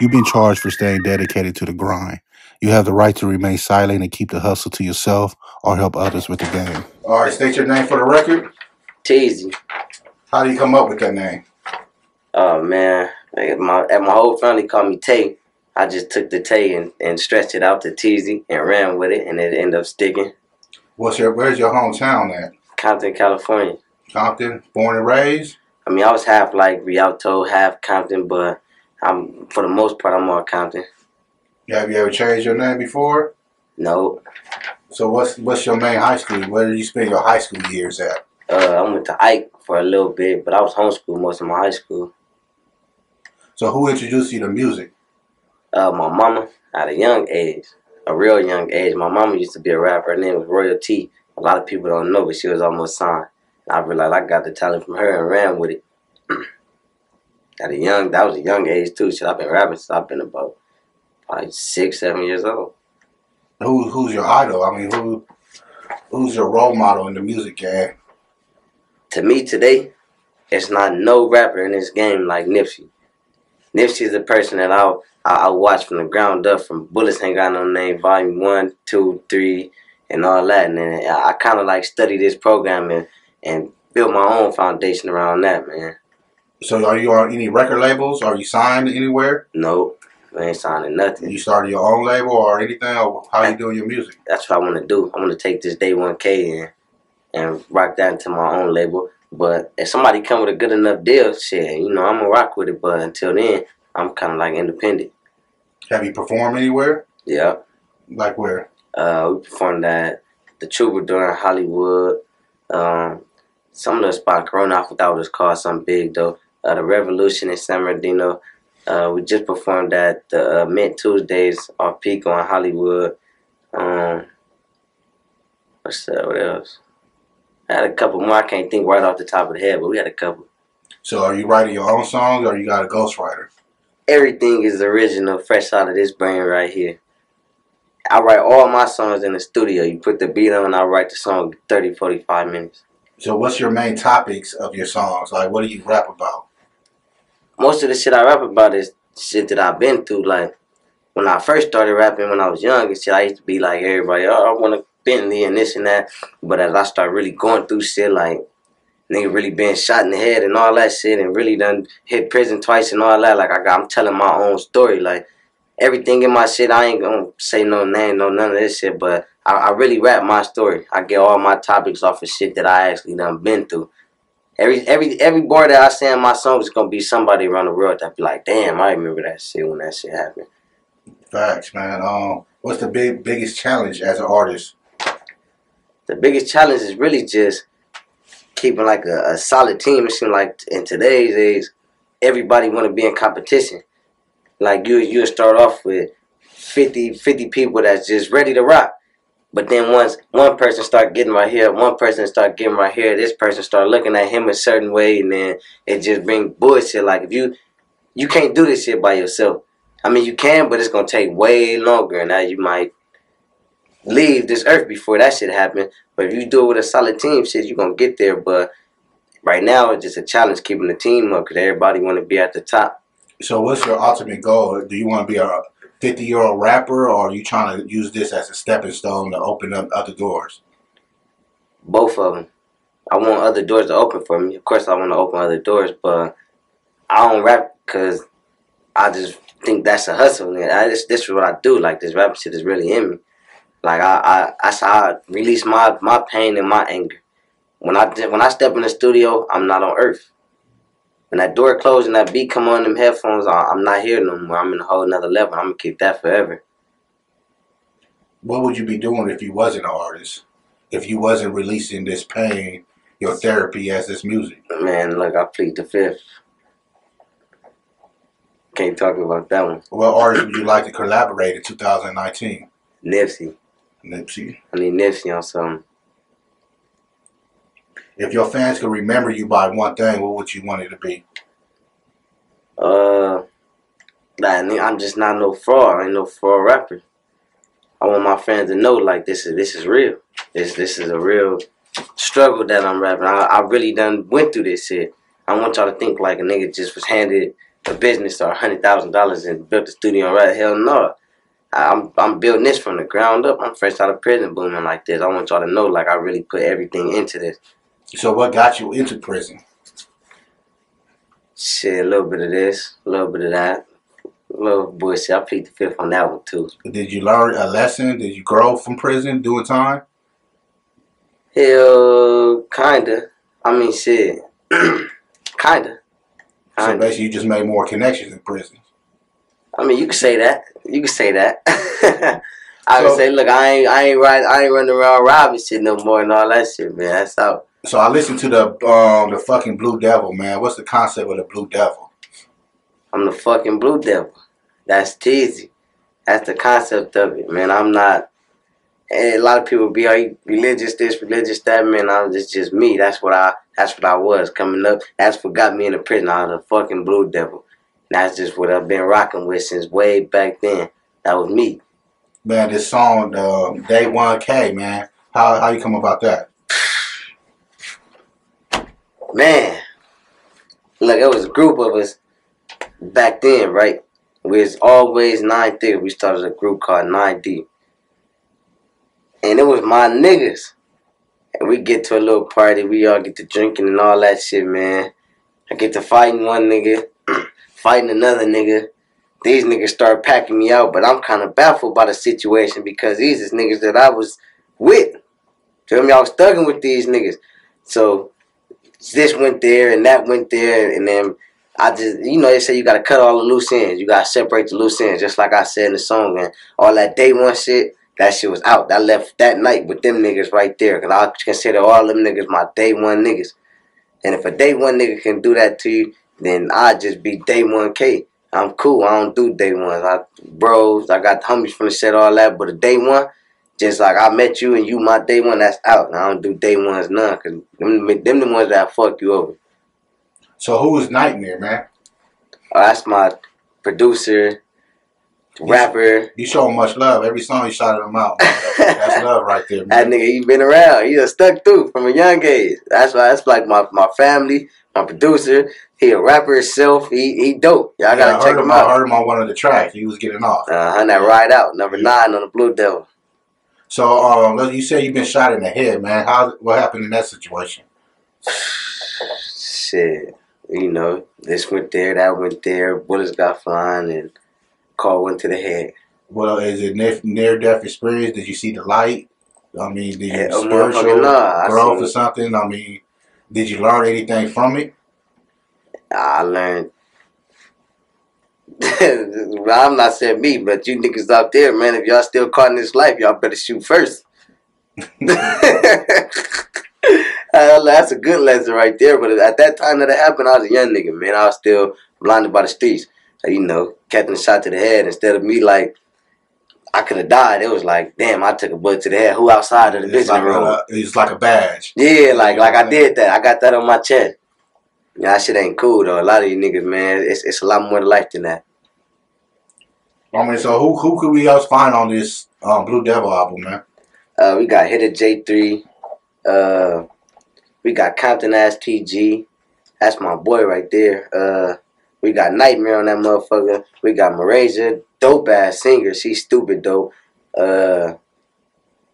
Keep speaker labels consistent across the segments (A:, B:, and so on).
A: You've been charged for staying dedicated to the grind. You have the right to remain silent and keep the hustle to yourself or help others with the game. All right, state your name for the record.
B: Teeezy.
A: How do you come up with that name?
B: Oh man, Like, my my whole family called me Tay. I just took the Tay and, and stretched it out to Teeezy and ran with it, and it ended up sticking.
A: What's your Where's your hometown at?
B: Compton, California.
A: Compton, born and raised.
B: I mean, I was half like Rialto, half Compton, but I'm for the most part I'm all Compton.
A: Have you ever changed your name before?
B: No,
A: So what's what's your main high school? Where did you spend your high school years at?
B: uh, I went to Ike for a little bit, but I was homeschooled most of my high school.
A: So who introduced you to music?
B: Uh, my mama at a young age, a real young age. My mama used to be a rapper. Her name was Royal T. A lot of people don't know, but she was almost signed. And I realized I got the talent from her and ran with it. at a young, that was a young age too. Shit, I've been rapping since I've been about probably six, seven years old.
A: Who who's your idol? I mean, who who's your role model in the music game?
B: To me today, it's not no rapper in this game like Nipsey. Nipsey is the person that I I, I watch from the ground up, from Bullets Ain't Got No Name, Volume One, Two, Three, and all that. And then I, kind of like study this program and and build my own foundation around that, man.
A: So are you on any record labels? Are you signed anywhere?
B: Nope, I ain't signing nothing.
A: You started your own label or anything? Or how you doing your music?
B: That's what I want to do. I want to take this Day One K and and rock that into my own label. But if somebody come with a good enough deal, shit, you know, I'm gonna rock with it. But until then, I'm kind of like independent.
A: Have you performed anywhere?
B: Yeah.
A: Like where?
B: Uh, we performed at the Troubadour in Hollywood. Um, some of the spot Corona, I forgot what it's called, something big though. Uh, the Revolution in San Bernardino. Uh, we just performed at the uh, Mint Tuesdays off Pico in Hollywood. Um, what's that? What else? I had a couple more. I can't think right off the top of the head, but we had a couple.
A: So are you writing your own songs or you got a ghostwriter?
B: Everything is original, fresh out of this brain right here. I write all my songs in the studio. You put the beat on, and I write the song 30, 45 minutes.
A: So what's your main topics of your songs? Like what do you rap about?
B: Most of the shit I rap about is shit that I've been through. Like when I first started rapping when I was young and shit, I used to be like everybody, oh, I want a Bentley and this and that. But as I start really going through shit, like nigga really being shot in the head and all that shit, and really done hit prison twice and all that, like I got, I'm telling my own story. Like everything in my shit, I ain't gonna say no name, no none of this shit, but I, I really rap my story. I get all my topics off of shit that I actually done been through. Every every every bar that I say in my song is gonna be somebody around the world that be like, damn, I remember that shit when that shit happened.
A: Facts, man. Um, what's the big biggest challenge as an artist?
B: The biggest challenge is really just keeping like a, a solid team. It seems like in today's age, everybody want to be in competition. Like you, you start off with 50, 50 people that's just ready to rock. But then once one person start getting right here, one person start getting right here, this person start looking at him a certain way, and then it just bring bullshit. Like if you, you can't do this shit by yourself. I mean, you can, but it's gonna take way longer, and now you might leave this earth before that shit happen. But if you do it with a solid team, shit, you gonna get there. But right now, it's just a challenge keeping the team up because everybody want to be at the top.
A: So what's your ultimate goal? Do you want to be a 50 year old rapper or are you trying to use this as a stepping stone to open up other doors?
B: Both of them. I want other doors to open for me. Of course, I want to open other doors, but I don't rap because I just think that's a hustle. I just, this is what I do. Like this rap shit is really in me. Like I, I, how I release my my pain and my anger. When I when I step in the studio, I'm not on earth. When that door closed and that beat come on them headphones, I, I'm not here no more. I'm in a whole nother level. I'm gonna keep that forever.
A: What would you be doing if you wasn't an artist? If you wasn't releasing this pain, your therapy as this music?
B: Man, look, I plead the fifth. Can't talk about that one.
A: What artist would you like to collaborate in 2019?
B: Nipsey.
A: Nipsey.
B: I need Nipsey on something.
A: If your fans could remember you by one thing, what would you want it to be?
B: Uh, like, I'm just not no fraud. I ain't no fraud rapper. I want my fans to know like this is this is real. This this is a real struggle that I'm rapping. I, I really done went through this shit. I want y'all to think like a nigga just was handed a business or a hundred thousand dollars and built a studio. Right? Hell no. I'm I'm building this from the ground up. I'm fresh out of prison, booming like this. I want y'all to know, like I really put everything into this.
A: So what got you into prison?
B: Shit, a little bit of this, a little bit of that, a little bullshit. I plead the fifth on that one too.
A: Did you learn a lesson? Did you grow from prison doing time?
B: Hell, kinda. I mean, shit, kinda.
A: kinda. So basically, you just made more connections in prison.
B: I mean, you could say that. You could say that. I so, could say, look, I ain't, I ain't right, I ain't running around robbing shit no more and all that shit, man. That's out.
A: So I listened to the um the fucking Blue Devil, man. What's the concept of the Blue Devil?
B: I'm the fucking Blue Devil. That's Teeezy. That's the concept of it, man. I'm not. And a lot of people be like religious this, religious that, man. I'm just just me. That's what I. That's what I was coming up. That's what got me in the prison. I was the fucking Blue Devil. That's just what I've been rocking with since way back then. That was me.
A: Man, this song, uh, Day One K, man. How how you come about that?
B: Man, look, it was a group of us back then, right? We was always nine thick. We started a group called Nine Deep, and it was my niggas. And we get to a little party, we all get to drinking and all that shit, man. I get to fighting one nigga fighting another nigga. These niggas start packing me out, but I'm kind of baffled by the situation because these is niggas that I was with. Feel me? I was thugging with these niggas. So this went there and that went there, and then I just, you know, they say you gotta cut all the loose ends. You gotta separate the loose ends, just like I said in the song. And all that day one shit, that shit was out. I left that night with them niggas right there, cause I consider all them niggas my day one niggas. And if a day one nigga can do that to you, then I just be day one K. I'm cool. I don't do day ones. I bros, I got the homies from the set, all that. But a day one, just like I met you and you my day one, that's out. I don't do day ones none, cause them, them the ones that fuck you over.
A: So who is Nightmare, man?
B: Oh, that's my producer, rapper.
A: You show him much love. Every song you shot him out. That's, love right there, man.
B: That nigga, he been around. He just stuck through from a young age. That's why that's like my, my family, my producer. He a rapper himself. He he dope. Y'all yeah, gotta check him, him out.
A: I heard him on one of the tracks. He was getting off.
B: Uh huh. That ride out number nine on the Blue Devil.
A: So um, you say you've been shot in the head, man. How what happened in that situation?
B: Shit, you know, this went there, that went there. Bullets got flying, and car went to the head.
A: Well, is it near death experience? Did you see the light? I mean, did you yeah, spiritual nah, growth or something? I mean, did you learn anything from it?
B: I learned. I'm not saying me, but you niggas out there, man, if y'all still caught in this life, y'all better shoot first. Uh, that's a good lesson right there. But at that time that it happened, I was a young nigga, man. I was still blinded by the streets. So, you know, catching a shot to the head instead of me like I could have died. It was like, damn, I took a bullet to the head. Who outside of the it's
A: like
B: room?
A: A, it's like a badge.
B: Yeah, like like I did that. I got that on my chest. Yeah, that shit ain't cool though. A lot of you niggas, man, it's it's a lot more to life than that.
A: I mean, so who who could we else find on this um, Blue Devil album, man?
B: Uh, we got Hitter J three. Uh, we got Compton Ass TG. That's my boy right there. Uh, we got Nightmare on that motherfucker. We got Marasia, dope ass singer. She's stupid dope. Uh,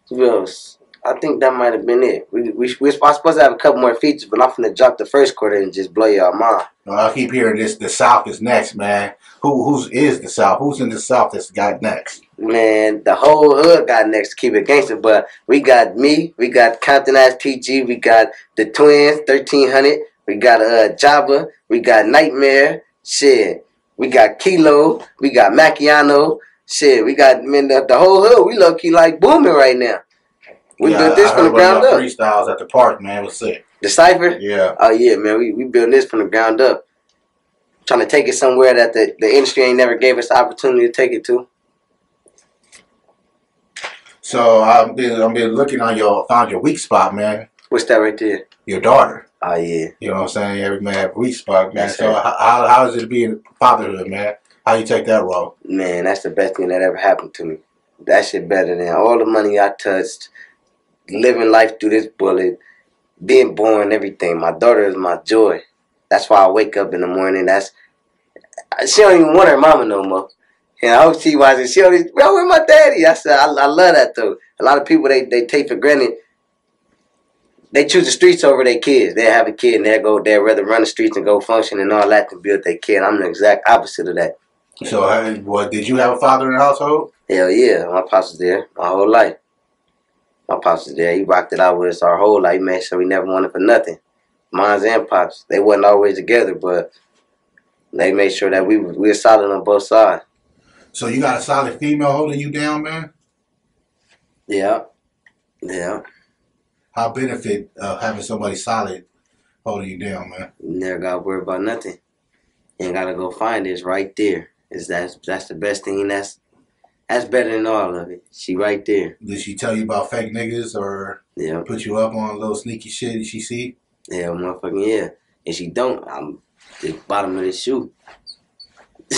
B: who else? I think that might have been it. We we we're supposed to have a couple more features, but I'm finna drop the first quarter and just blow y'all mind.
A: I keep hearing this. The South is next, man. Who who's is the South? Who's in the South that's got next?
B: Man, the whole hood got next to keep it gangster. But we got me, we got Compton Ass PG, we got the Twins, thirteen hundred. We got uh Jabba, we got Nightmare. Shit, we got Kilo, we got Macchiano. Shit, we got man the, the whole hood. We low key like booming right now. We yeah, built this I from the ground up.
A: Freestyles at the park, man, was sick.
B: The cipher?
A: Yeah. Oh
B: yeah, man. We we built this from the ground up. Trying to take it somewhere that the, the industry ain't never gave us the opportunity to take it to.
A: So I've been I've been looking on your found your weak spot, man.
B: What's that right there?
A: Your daughter.
B: Oh yeah.
A: You know what I'm saying? Every man have weak spot, man. That's so how how is it being fatherhood, man? How you take that role?
B: Man, that's the best thing that ever happened to me. That shit better than all the money I touched, living life through this bullet, being born, everything. My daughter is my joy. That's why I wake up in the morning. That's she don't even want her mama no more. And I hope she watches. She always, bro, where my daddy? I said, I, I love that though. A lot of people they they take for granted. They choose the streets over their kids. They have a kid and they go. They rather run the streets and go function and all that to build their kid. I'm the exact opposite of that.
A: So, uh, what did you have a father in the household?
B: Hell yeah, my pops was there my whole life. My pops was there. He rocked it out with us our whole life. He made sure we never wanted for nothing. Mine's and pops. They wasn't always together, but they made sure that we we were solid on both sides.
A: So you got a solid female holding you down, man.
B: Yeah, yeah.
A: How benefit uh, having somebody solid holding you down, man?
B: You never got to worry about nothing. You ain't gotta go find it. It's right there. Is that's that's the best thing. That's that's better than all of it. She right there.
A: Did she tell you about fake niggas or
B: Yeah,
A: put you up on a little sneaky shit? She see?
B: yeah, motherfucking yeah. And she don't. I'm the bottom of the shoe.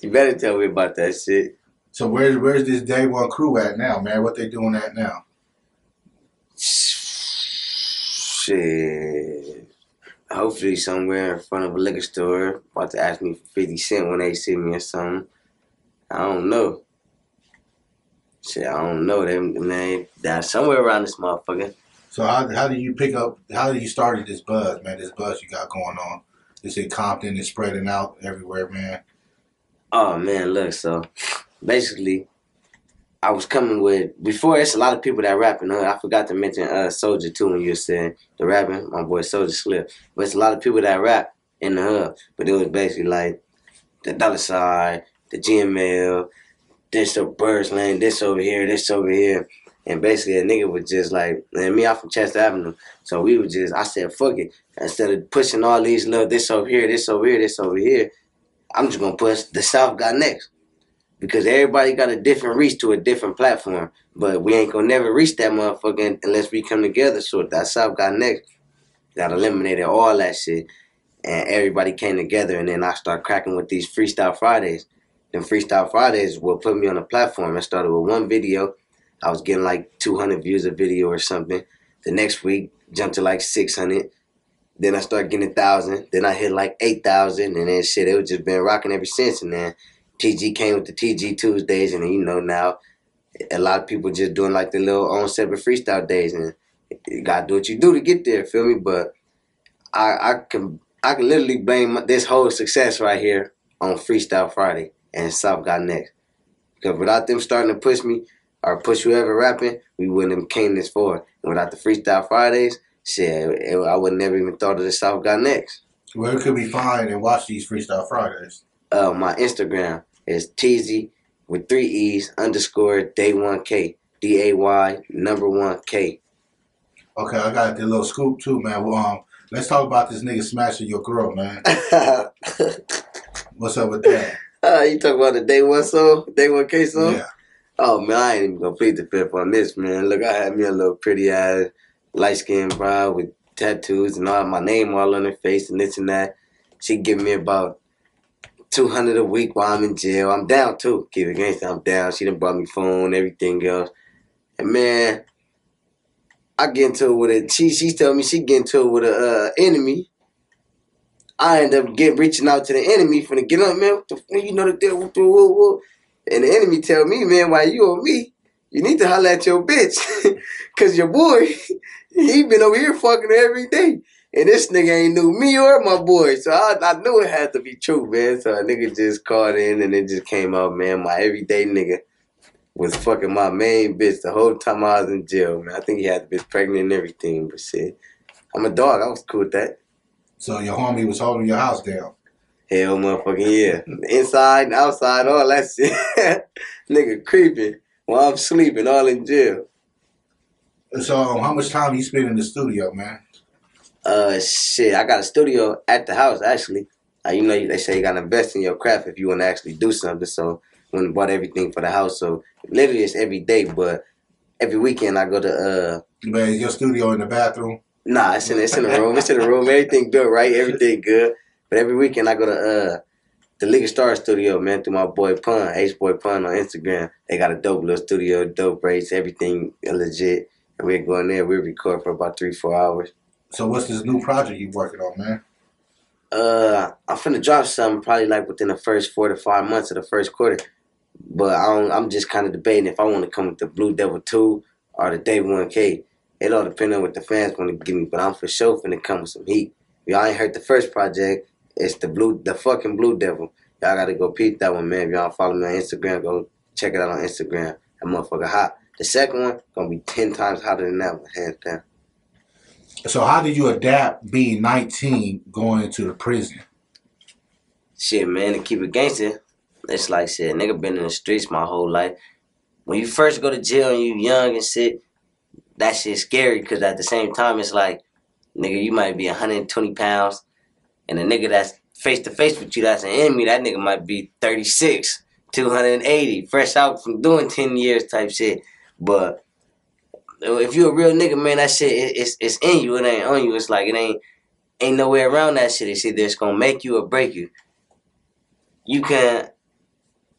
B: you better tell me about that shit.
A: So where's where's this day one crew at now, man? What they doing at now?
B: Shit. Hopefully somewhere in front of a liquor store. About to ask me for 50 cent when they see me or something. I don't know. Shit, I don't know. They, man, down somewhere around this motherfucker.
A: So how how do you pick up? How did you started this buzz, man? This buzz you got going on. This in Compton. It's spreading out everywhere, man.
B: Oh man, look, so basically I was coming with before it's a lot of people that rapping. Uh, I forgot to mention uh Soldier too when you were saying the rapping, my boy Soldier Slip. But it's a lot of people that rap in the hub. But it was basically like the dollar sign, the GML, this the Birds Lane, this over here, this over here. And basically a nigga was just like, and me, I'm from Chester Avenue. So we was just I said, fuck it. Instead of pushing all these little this over here, this over here, this over here, I'm just gonna push the South got next. Because everybody got a different reach to a different platform. But we ain't gonna never reach that motherfucker unless we come together. So that South got next. That eliminated all that shit. And everybody came together and then I start cracking with these Freestyle Fridays. Then Freestyle Fridays will put me on a platform. I started with one video. I was getting like 200 views a video or something. The next week, jumped to like 600. Then I started getting a thousand. Then I hit like 8,000. And then shit, it was just been rocking ever since. And then TG came with the TG Tuesdays. And you know, now a lot of people just doing like the little own separate freestyle days. And you gotta do what you do to get there, feel me? But I, I can I can literally blame this whole success right here on Freestyle Friday and South Got Next. Because without them starting to push me or push whoever rapping, we wouldn't have came this far. And without the Freestyle Fridays, shit, it, I would never even thought of the South Got Next.
A: Where could we find and watch these Freestyle Fridays?
B: Uh, my Instagram is Teeezy with three E's underscore day one K. D A Y number one K.
A: Okay, I got the little scoop too, man. Well, um, let's talk about this nigga smashing your girl, man. What's up with that?
B: Uh, you talk about the day one song, day one K song.
A: Yeah.
B: Oh man, I ain't even gonna plead the fifth on this, man. Look, I had me a little pretty ass, light skinned bride with tattoos and all my name all on her face and this and that. She give me about two hundred a week while I'm in jail. I'm down too. Keep it against I'm down. She done brought me phone, everything else. And man, I get into it with it. She she tell me she get into it with a uh, enemy. I end up getting reaching out to the enemy for the get up, man. What the f- you know the deal? The whoa, whoa. And the enemy tell me, man, why you on me? You need to holler at your bitch. Cause your boy, he been over here fucking every day. And this nigga ain't knew me or my boy. So I, I knew it had to be true, man. So a nigga just called in and it just came out, man. My everyday nigga was fucking my main bitch the whole time I was in jail, man. I think he had the bitch pregnant and everything, but shit. I'm a dog. I was cool with that.
A: So your homie was holding your house down.
B: Hell motherfucking yeah. Inside and outside, all that shit. nigga creeping while I'm sleeping, all in jail.
A: So um, how much time you spend in the studio, man?
B: Uh, shit, I got a studio at the house actually. Uh, you know, they say you gotta invest in your craft if you want to actually do something. So, when I bought everything for the house, so literally it's every day, but every weekend I go to uh,
A: Man, your studio in the bathroom?
B: Nah, it's in it's in the room, it's in the room, everything good, right? Everything good. But every weekend I go to uh, the League of Stars studio, man, through my boy Pun, H Boy Pun on Instagram. They got a dope little studio, dope rates, everything legit. And we go in there, we record for about three, four hours.
A: So what's this new project you working on, man?
B: Uh, I'm finna drop something probably like within the first four to five months of the first quarter. But I don't, I'm just kind of debating if I want to come with the Blue Devil 2 or the Day 1K. It all depends on what the fans want to give me, but I'm for sure finna come with some heat. Y'all ain't heard the first project. It's the blue, the fucking Blue Devil. Y'all gotta go peep that one, man. If y'all follow me on Instagram, go check it out on Instagram. That motherfucker hot. The second one gonna be ten times hotter than that one, hands down.
A: So how did you adapt being 19 going into the prison?
B: Shit, man, to keep it gangster, it's like shit, nigga been in the streets my whole life. When you first go to jail and you young and shit, that shit's scary because at the same time it's like, nigga, you might be 120 pounds, and the nigga that's face to face with you that's an enemy, that nigga might be 36, 280, fresh out from doing 10 years type shit. But if you a real nigga, man, that shit it, it's it's in you. It ain't on you. It's like it ain't ain't no way around that shit. It's either it's gonna make you or break you. You can.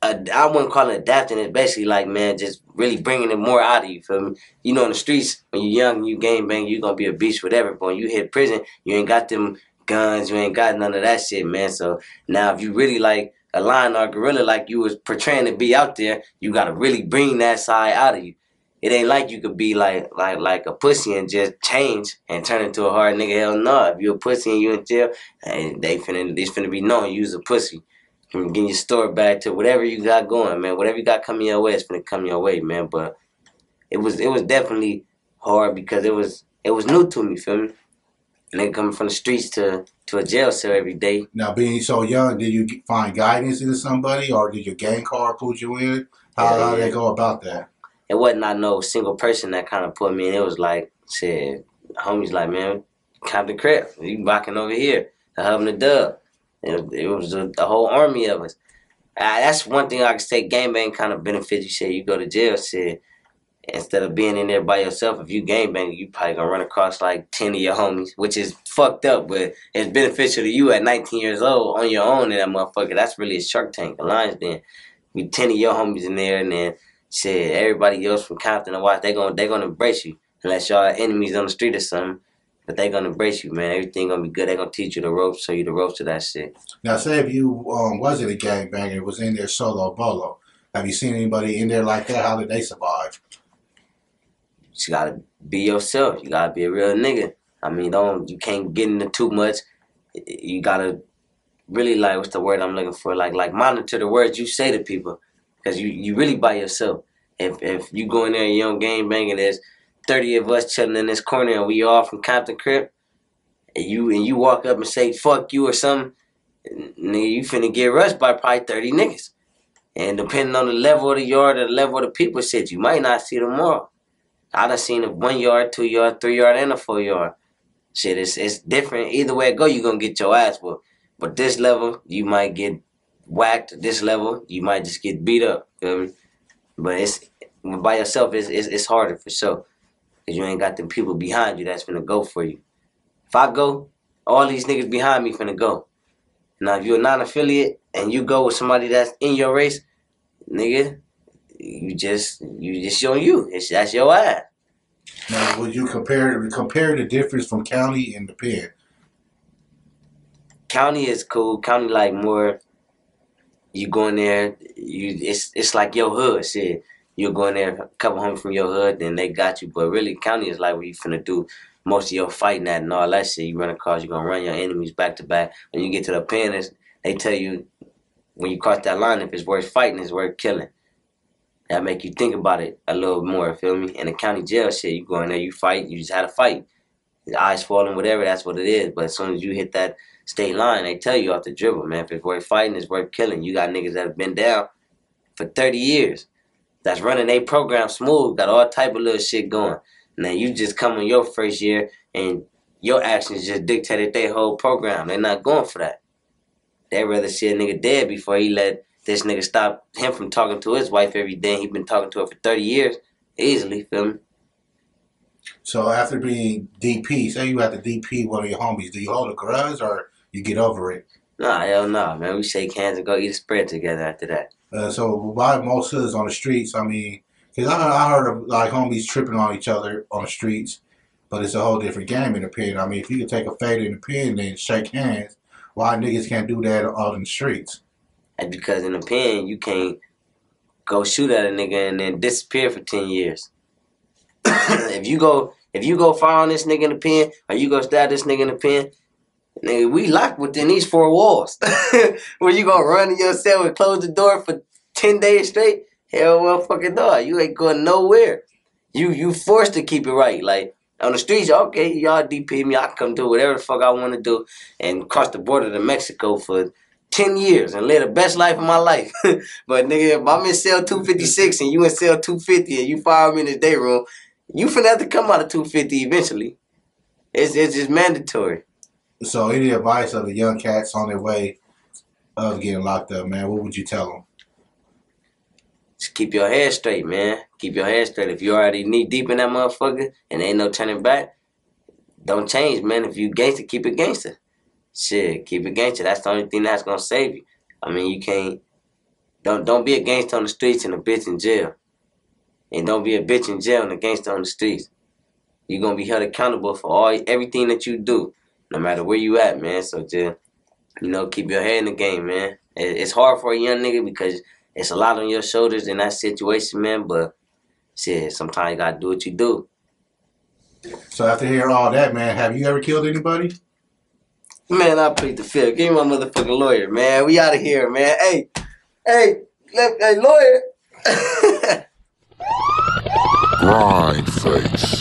B: I wouldn't call it adapting. It's basically like man, just really bringing it more out of you. Feel me? You know, in the streets when you're young, you game bang, you gonna be a beast, whatever. But when you hit prison, you ain't got them guns. You ain't got none of that shit, man. So now, if you really like a lion or a gorilla, like you was portraying to be out there, you gotta really bring that side out of you. It ain't like you could be like like like a pussy and just change and turn into a hard nigga. Hell no. If you a pussy and you in jail, and they finna they finna be knowing you's a pussy. And getting your story back to whatever you got going, man. Whatever you got coming your way, it's gonna come your way, man. But it was it was definitely hard because it was it was new to me, feel me? Nigga coming from the streets to to a jail cell every day.
A: Now, being so young, did you find guidance in somebody, or did your gang car put you in? How, yeah, how did they go about that?
B: it wasn't not no single person that kind of put me in. It was like, shit, homies like, man, Compton Crip, you rocking over here, the hub and the dub. It, was a, the whole army of us. Uh, that's one thing I can say. Game bang kind of benefits you. Shit, you go to jail, shit. Instead of being in there by yourself, if you game bang, you probably gonna run across like ten of your homies, which is fucked up, but it's beneficial to you at 19 years old on your own. And that motherfucker, that's really a Shark Tank, a Lions Den. With ten of your homies in there, and then shit, everybody else from Compton and Watts, they gonna they gonna embrace you. Unless y'all enemies on the street or something. But they gonna embrace you, man. Everything gonna be good. They gonna teach you the ropes, show you the ropes to that shit.
A: Now, say if you um, wasn't a gangbanger, it was in there solo bolo. Have you seen anybody in there like that? How did they survive?
B: You gotta be yourself. You gotta be a real nigga. I mean, don't you can't get into too much. You gotta really like what's the word I'm looking for? Like like monitor the words you say to people because you you really by yourself. If if you go in there and you don't game banging, there's thirty of us chilling in this corner and we all from Compton Crip, and you and you walk up and say fuck you or something, nigga, you finna get rushed by probably thirty niggas. And depending on the level of the yard or the level of the people, shit, you might not see them all. I done seen a one yard, two yard, three yard, and a four yard. Shit, it's it's different. Either way it go, you gonna get your ass whooped. But this level, you might get whacked this level, you might just get beat up. But it's by yourself, it's, it's, it's harder for sure. Cause you ain't got them people behind you that's gonna go for you. If I go, all these niggas behind me finna go. Now, if you're a non-affiliate and you go with somebody that's in your race, nigga, you just you just on you. It's that's your ass.
A: Now, would you compare compare the difference from county and the pen?
B: County is cool. County like more you go in there, you it's it's like your hood shit. You go in there, a couple home from your hood, then they got you. But really, county is like where you finna do most of your fighting at and all that shit. You run across, you're gonna run your enemies back to back. When you get to the pen, they tell you when you cross that line, if it's worth fighting, it's worth killing. That make you think about it a little more. Feel me? In the county jail shit, you go in there, you fight, you just had a fight. The eyes falling, whatever, that's what it is. But as soon as you hit that state line, they tell you off the dribble, man. If it's worth fighting, it's worth killing. You got niggas that have been down for 30 years. That's running a program smooth, got all type of little shit going. Now you just come in your first year and your actions just dictated their whole program. They're not going for that. They'd rather see a nigga dead before he let this nigga stop him from talking to his wife every day. He been talking to her for 30 years. Easily, feel me?
A: So after being DP, say you had to DP one of your homies, do you hold a grudge or you get over it.
B: Nah, hell no, nah, man. We shake hands and go eat a spread together after that.
A: Uh, so why most hoods on the streets? I mean, Cause I, I heard of like homies tripping on each other on the streets, but it's a whole different game in the pen. I mean, if you can take a fade in the pen and then shake hands, why niggas can't do that out in the streets?
B: Because in the pen you can't go shoot at a nigga and then disappear for ten years. if you go if you go fire on this nigga in the pen or you go stab this nigga in the pen, nigga, we locked within these four walls. Where you gonna run cell and close the door for ten days straight? Hell well fucking dog. You ain't going nowhere. You you forced to keep it right. Like on the streets, okay, y'all DP me, I come do whatever the fuck I want to do and cross the border to Mexico for 10 years and live the best life of my life. but nigga, if I'm in cell 256 and you in cell 250 and you fire me in the day room, you finna have to come out of 250 eventually. It's, it's just mandatory.
A: So any advice of the young cats on their way of getting locked up, man, what would you tell them?
B: Just keep your head straight, man. Keep your head straight. If you already knee deep in that motherfucker and ain't no turning back, don't change, man. If you gangster, keep it gangster. Shit, keep it gangster. That's the only thing that's gonna save you. I mean, you can't. Don't don't be a gangster on the streets and a bitch in jail. And don't be a bitch in jail and a gangster on the streets. You're gonna be held accountable for all everything that you do, no matter where you at, man. So just you know, keep your head in the game, man. It's hard for a young nigga because it's a lot on your shoulders in that situation, man. But shit, sometimes you gotta do what you do.
A: So after hearing all that, man, have you ever killed anybody?
B: Man, I plead the fifth. Give me my motherfucking lawyer, man. We out of here, man. Hey, hey, hey, lawyer. Grind face.